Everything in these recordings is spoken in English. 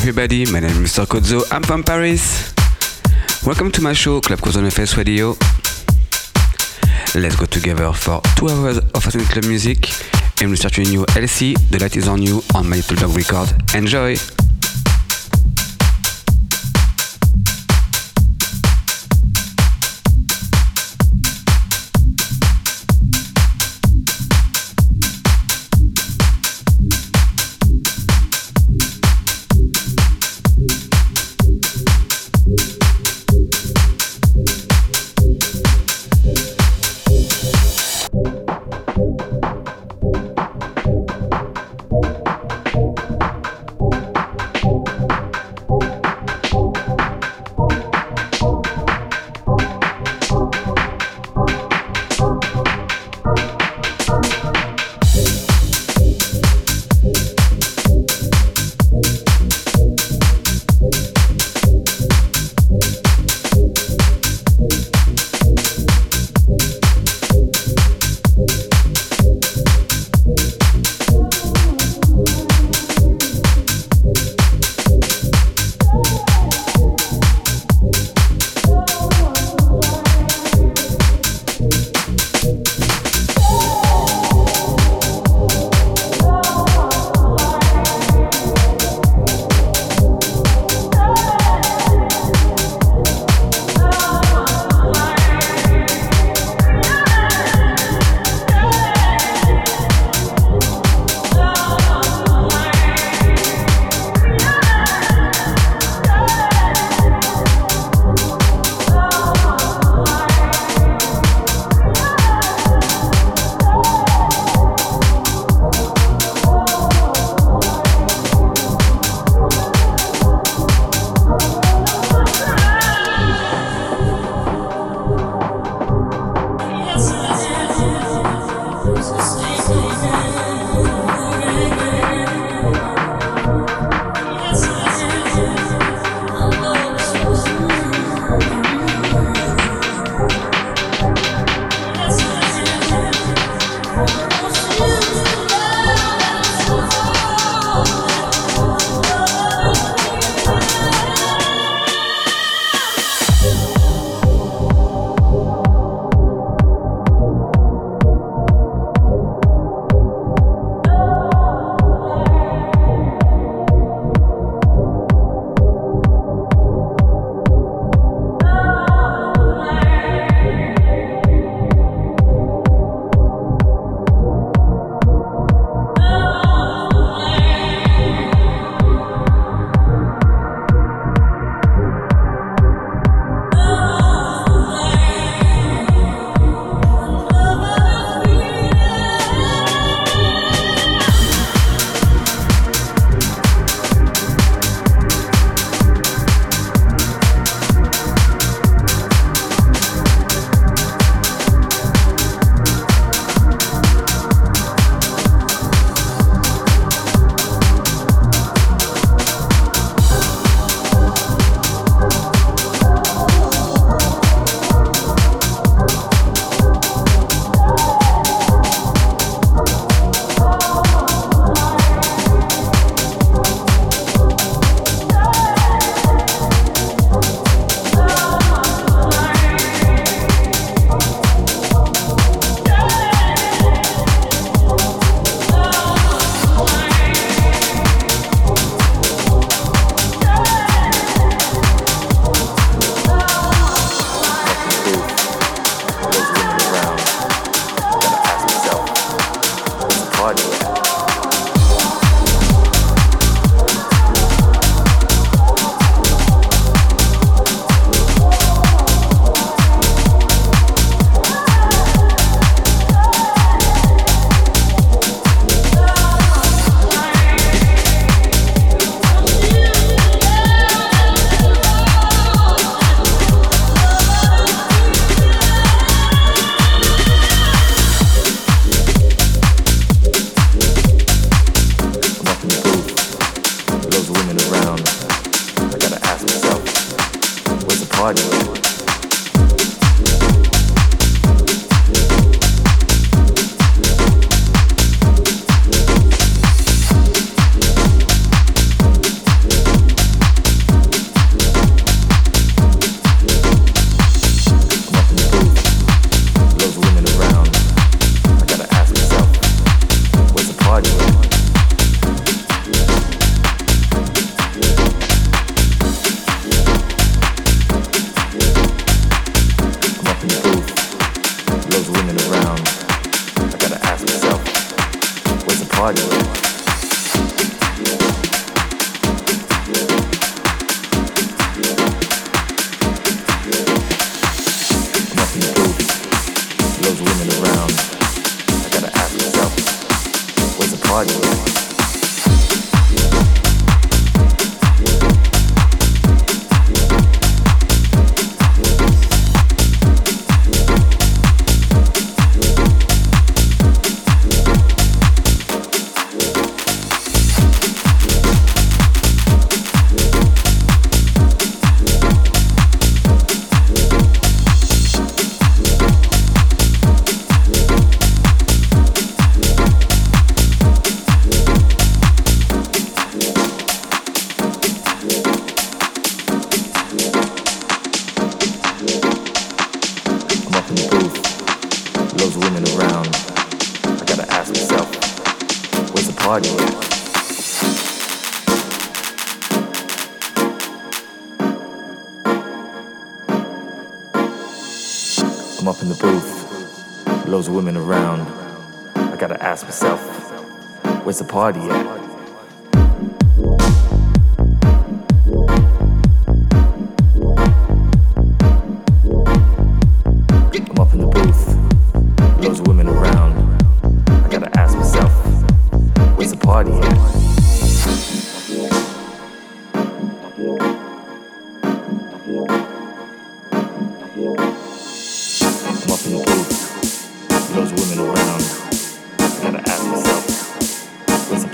Everybody, my name is Mr. Cozzo, I'm from Paris. Welcome to my show, Club Cozzo FS Radio. Let's go together for two hours of Latin club music and we start a new LC, The Light is on You on my little dog record. Enjoy!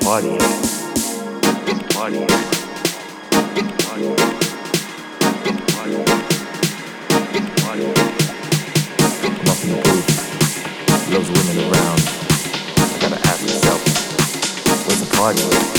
party. Party. Party. Party. Muffin booth. Loads women around. I gotta ask myself, where's the party?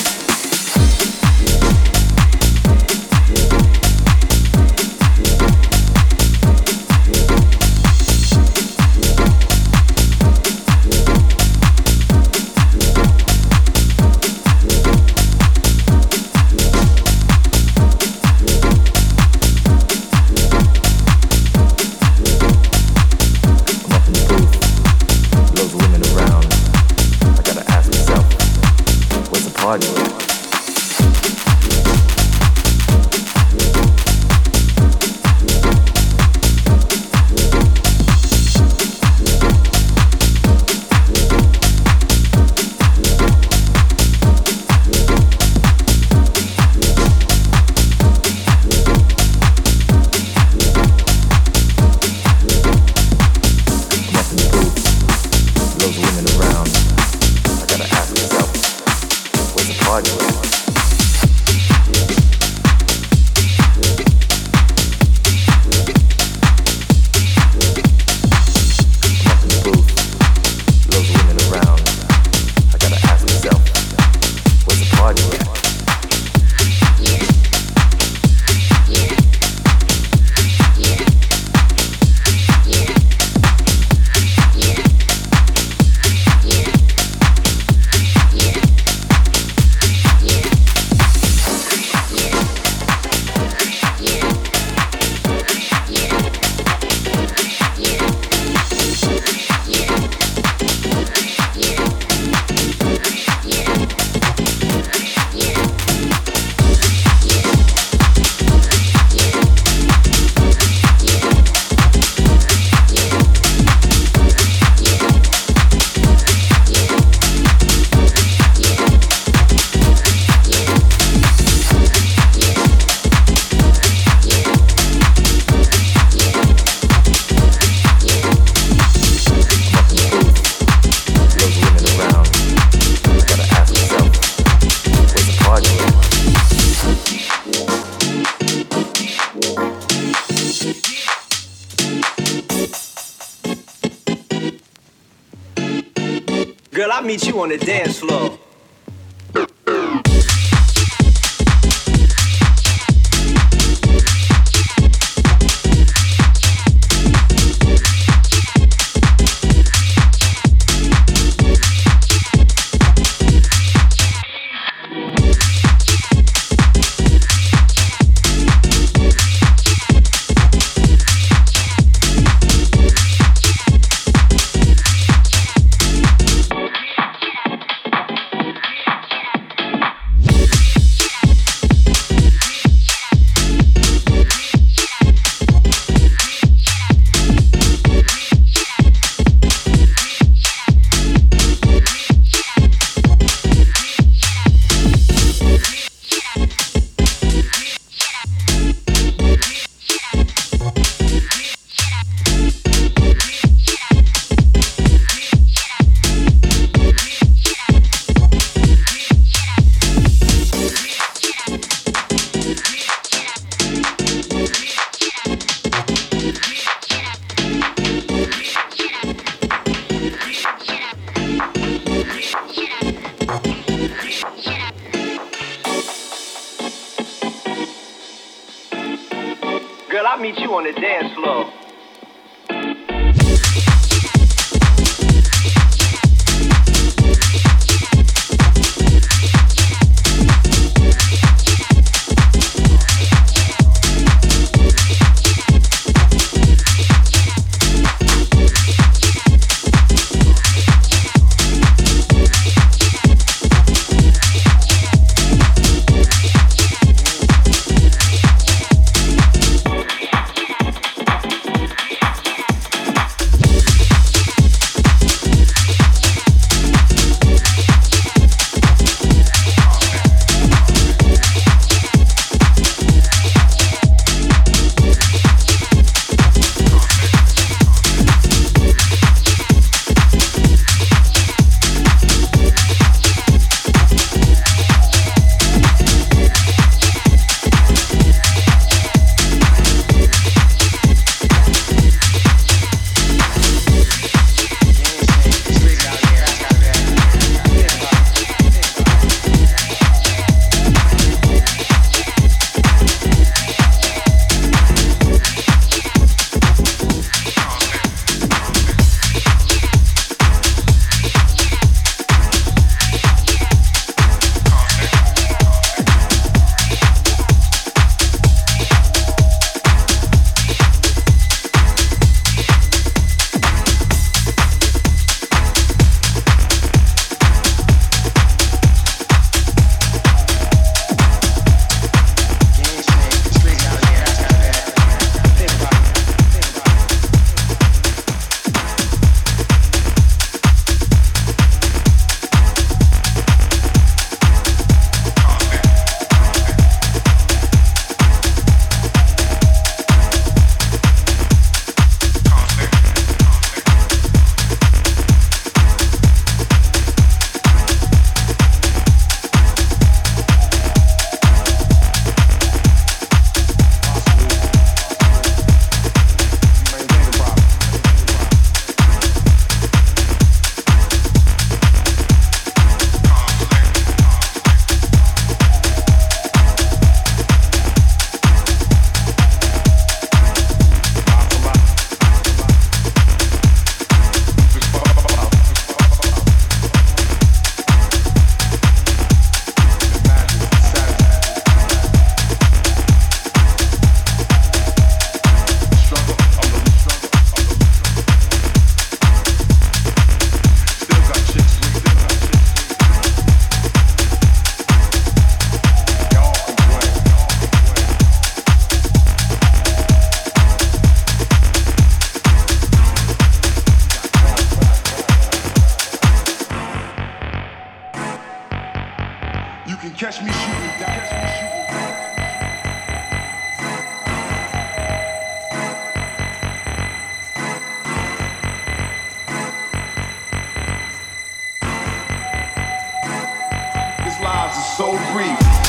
so brief.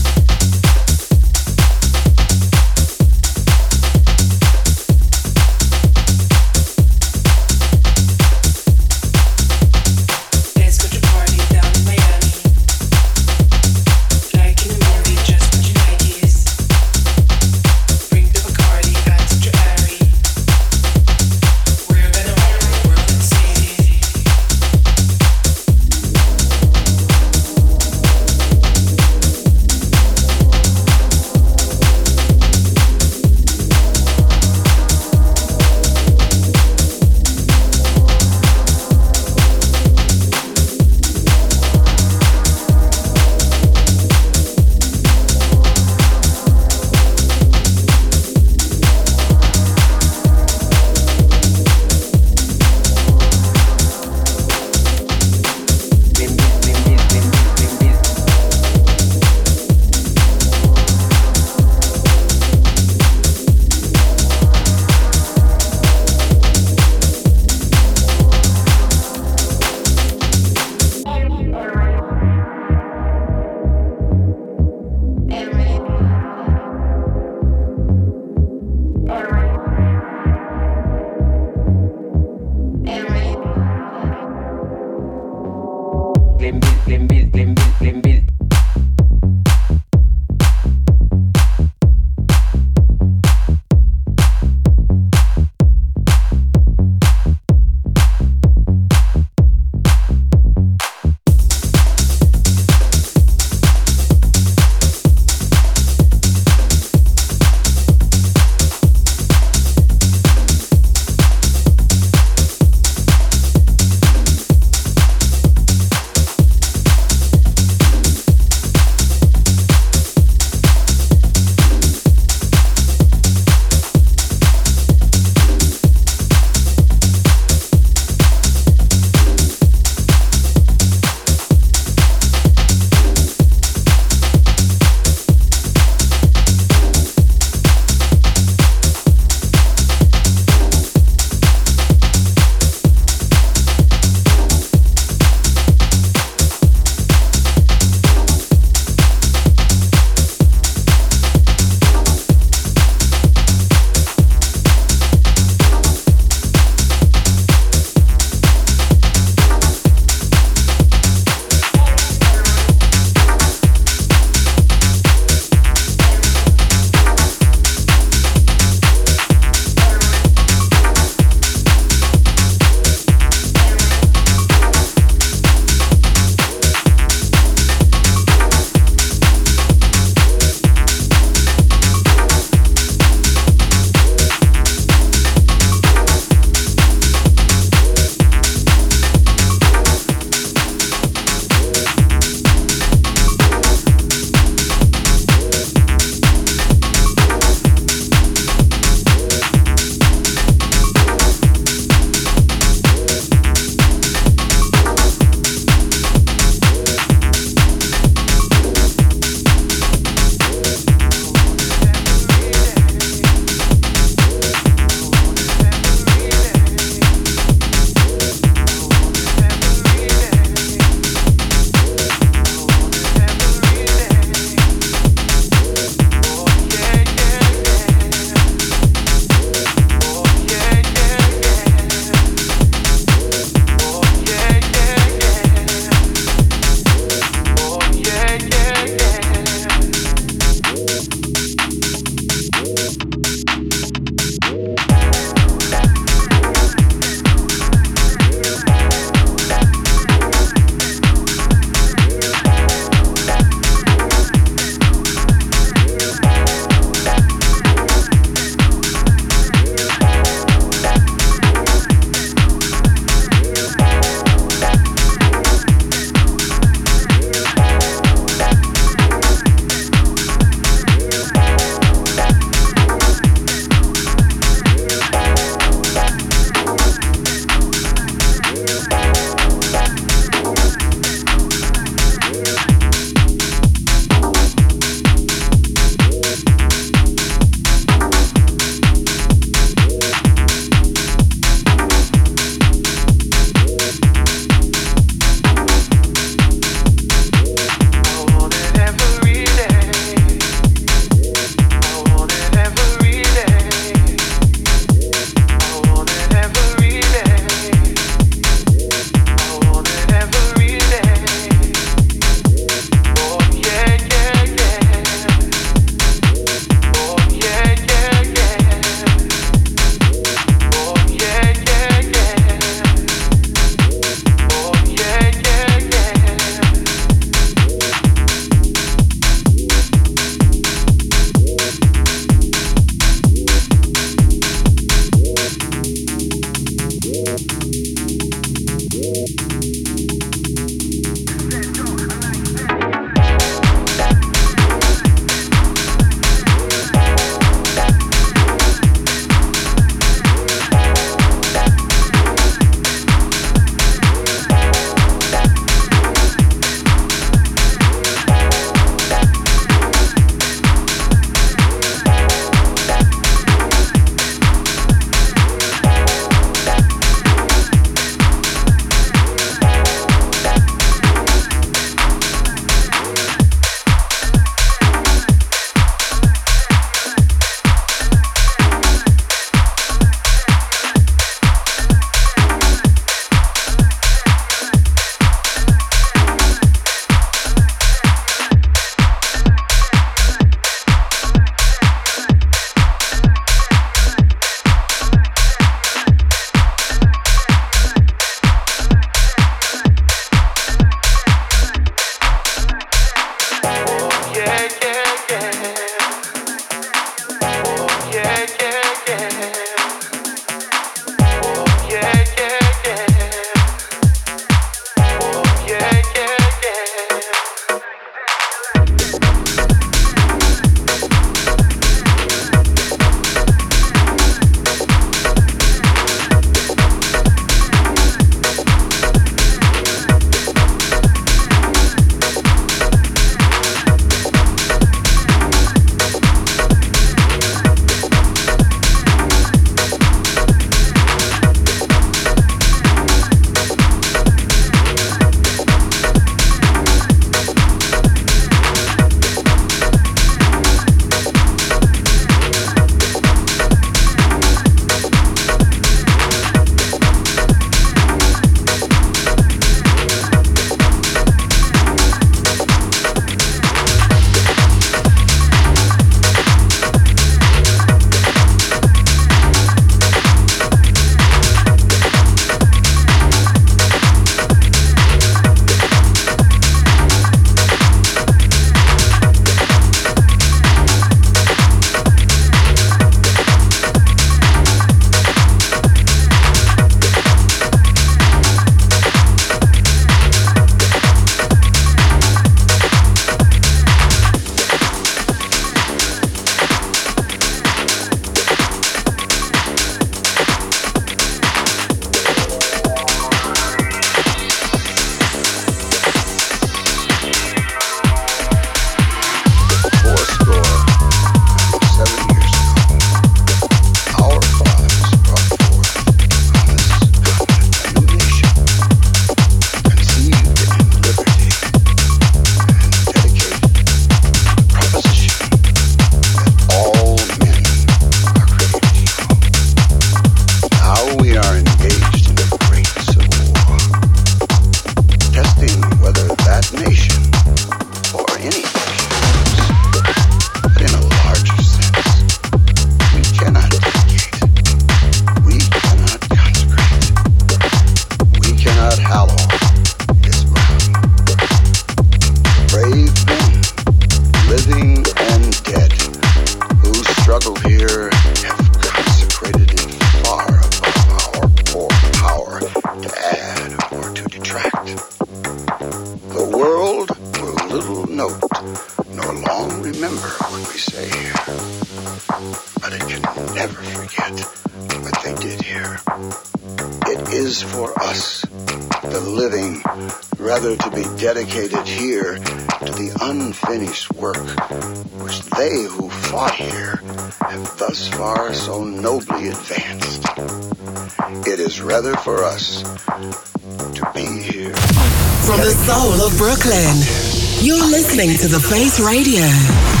Face Radio.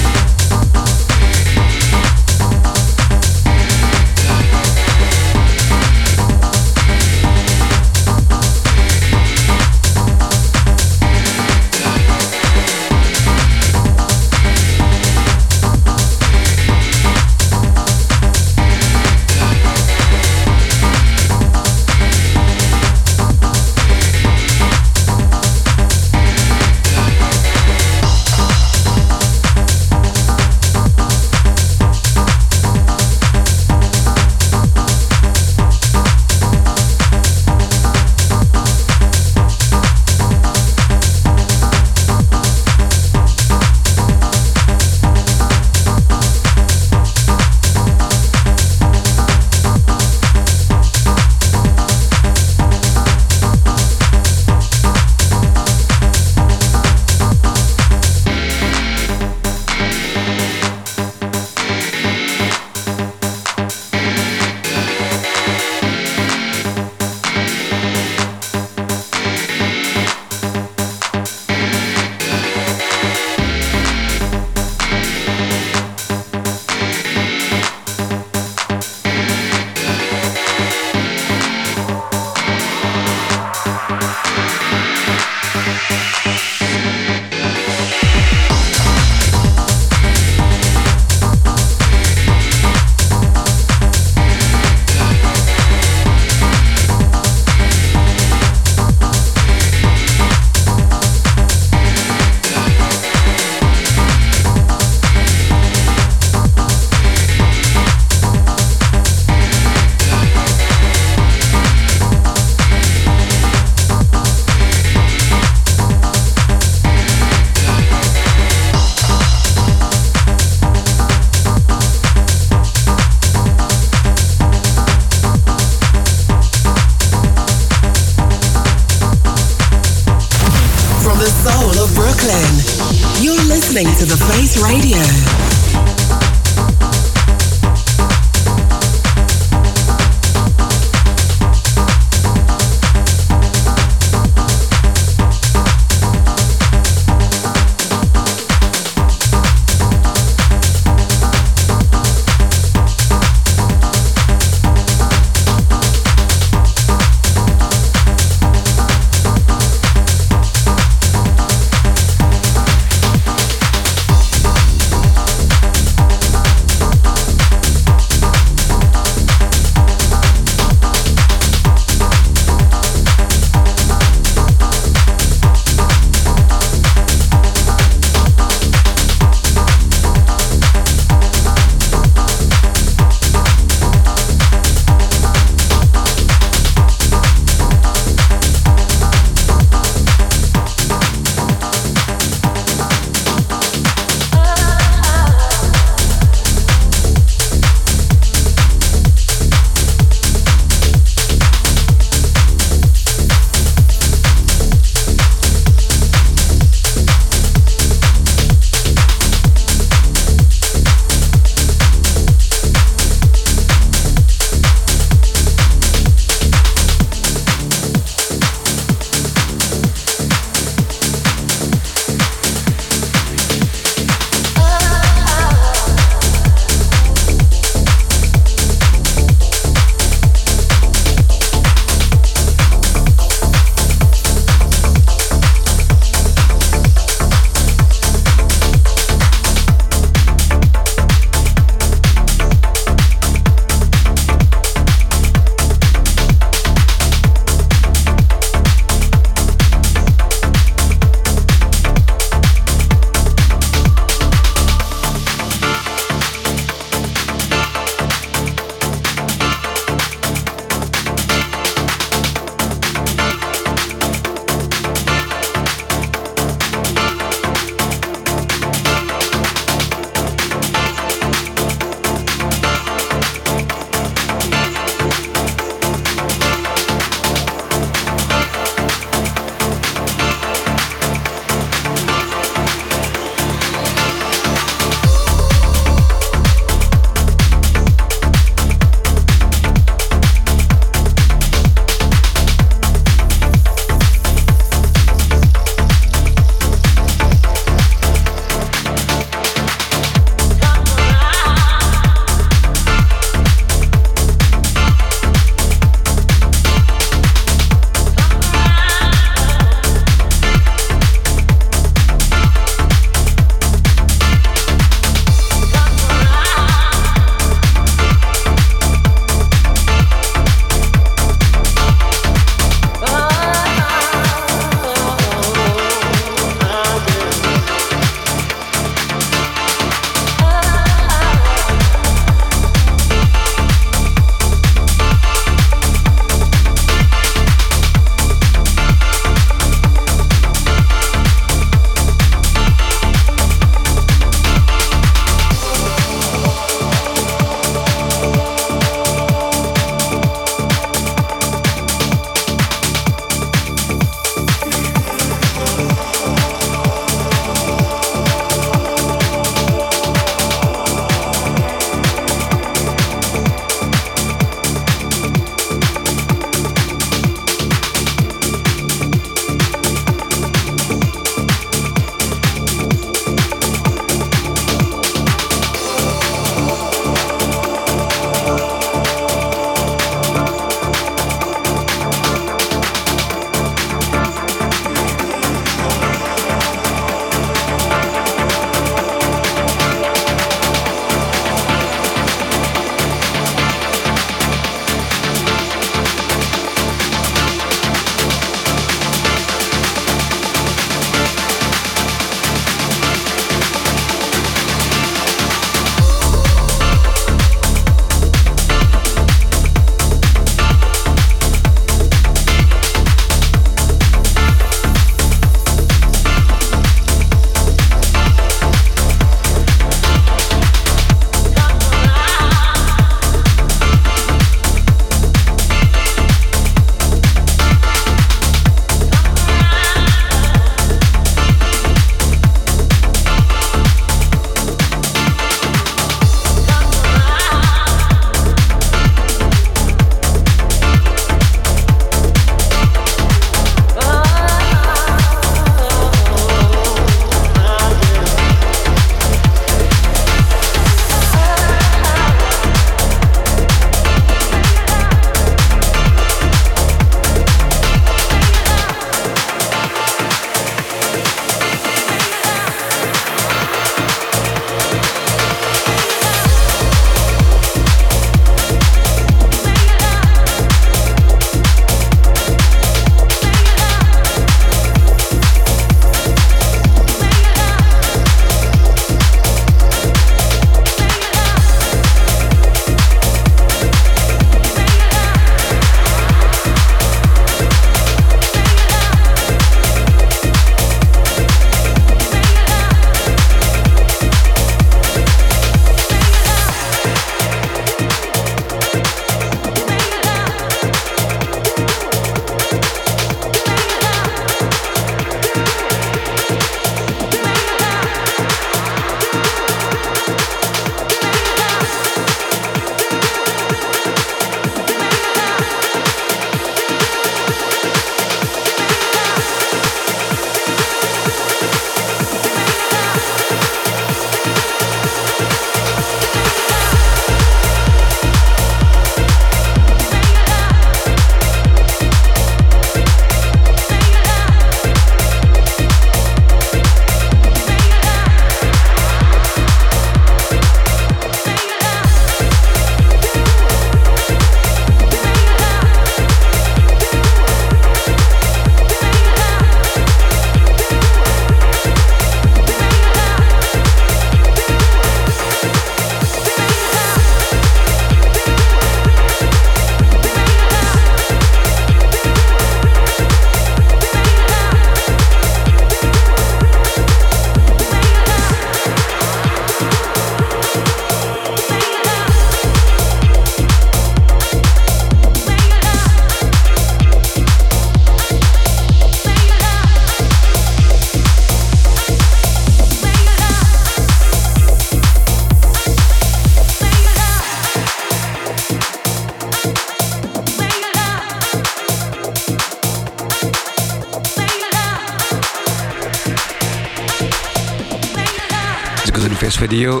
Radio.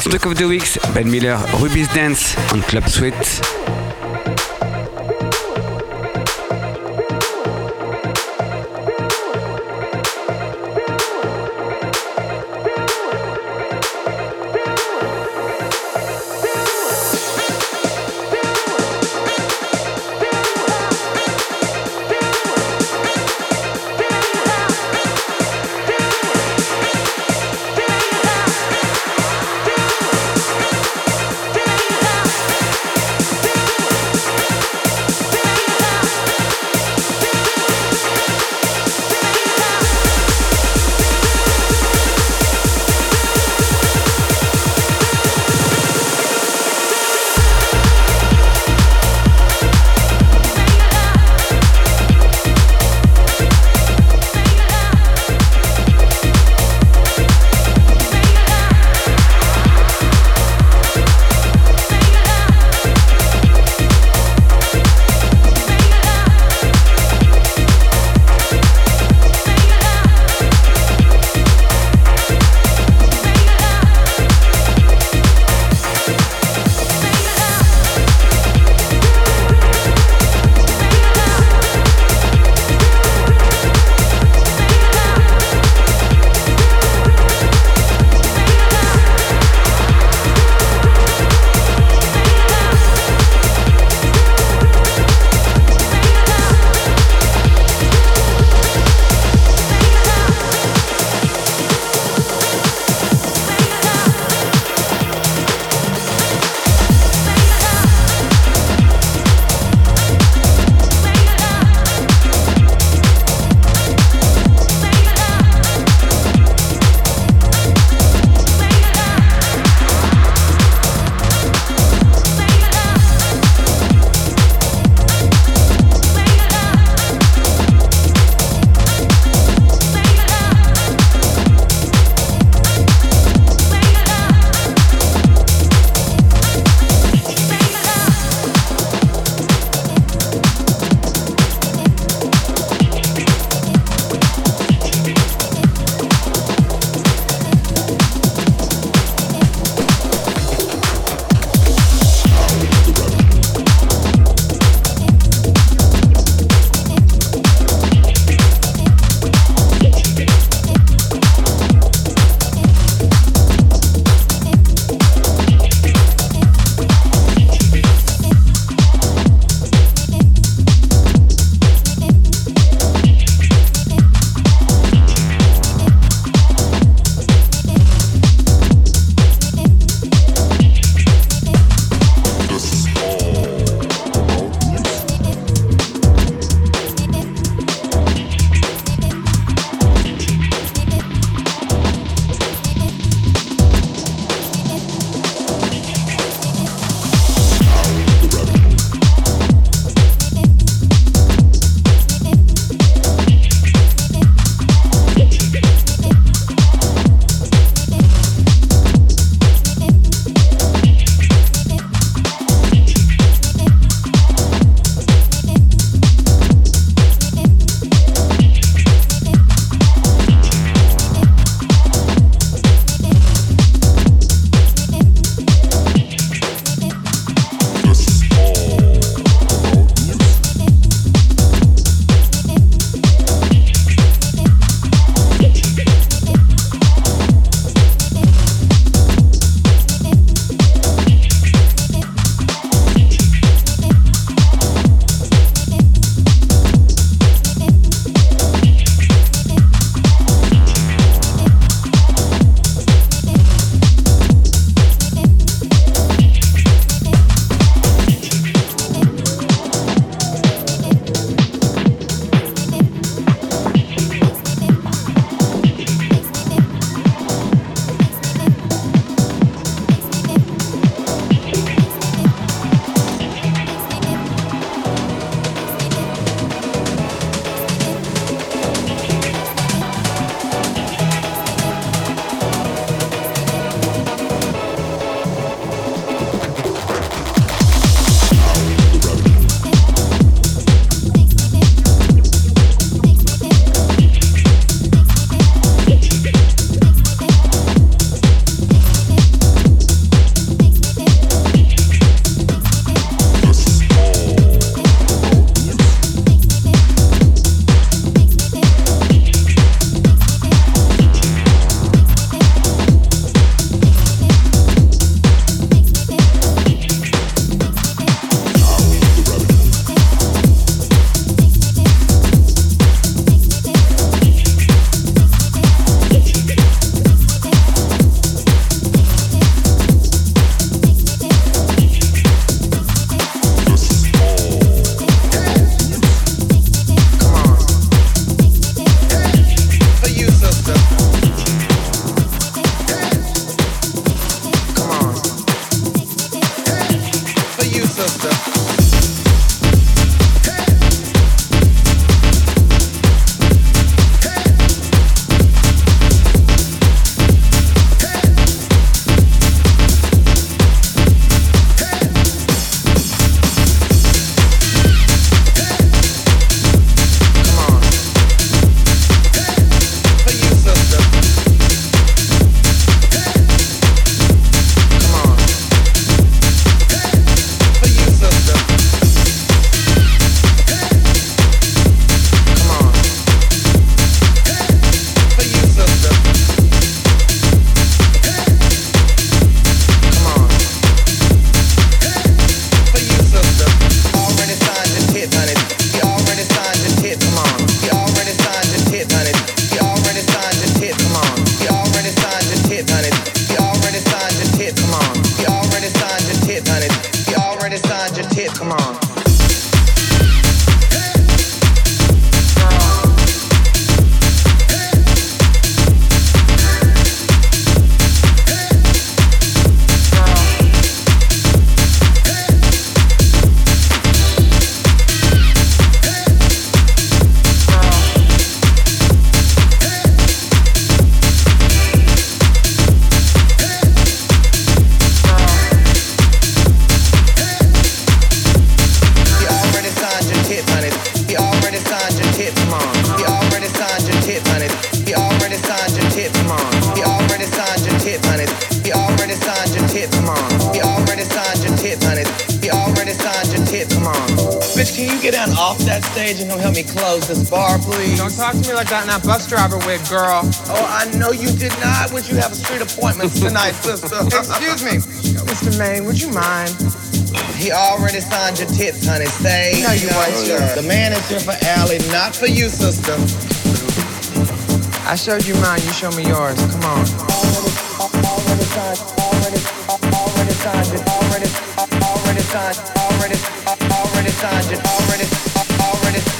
Soundtrack of the Weeks, Ben Miller, Ruby's Dance on Club Suite. Girl. Oh, I know you did not. Would you have a street appointment tonight, sister? Excuse me, Mr. Maine, would you mind? He already signed your tits, honey. Say no, you won't, sir. The man is here for Allie, not for you, sister. I showed you mine, you show me yours. Come on. Already, already signed, already, already signed it, already, already signed, already, already signed it, already, already, already,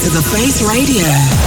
to The Face Radio.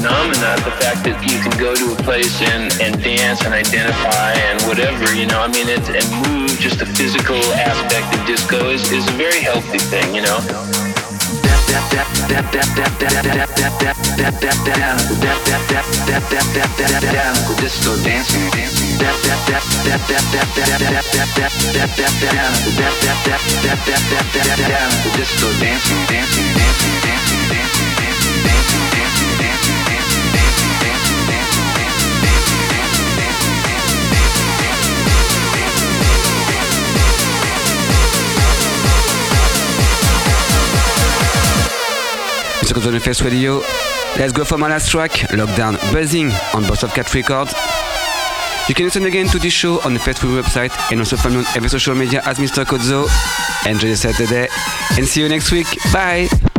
phenomena, the fact that you can go to a place and, and dance and identify and whatever, you know, I mean, it, and move, just the physical aspect of disco is, is a very healthy thing, you know. Disco dancing, dancing. Disco dancing, dancing, dancing, dancing, dancing, dancing, dancing, dancing. Dancing. Zone FS Radio. Let's go for my last track, Lockdown Buzzing on Boss of Cat Records. You can listen again to this show on the Facebook website and also find me on every social media as Mr. Cozzo. Enjoy your Saturday and see you next week. Bye!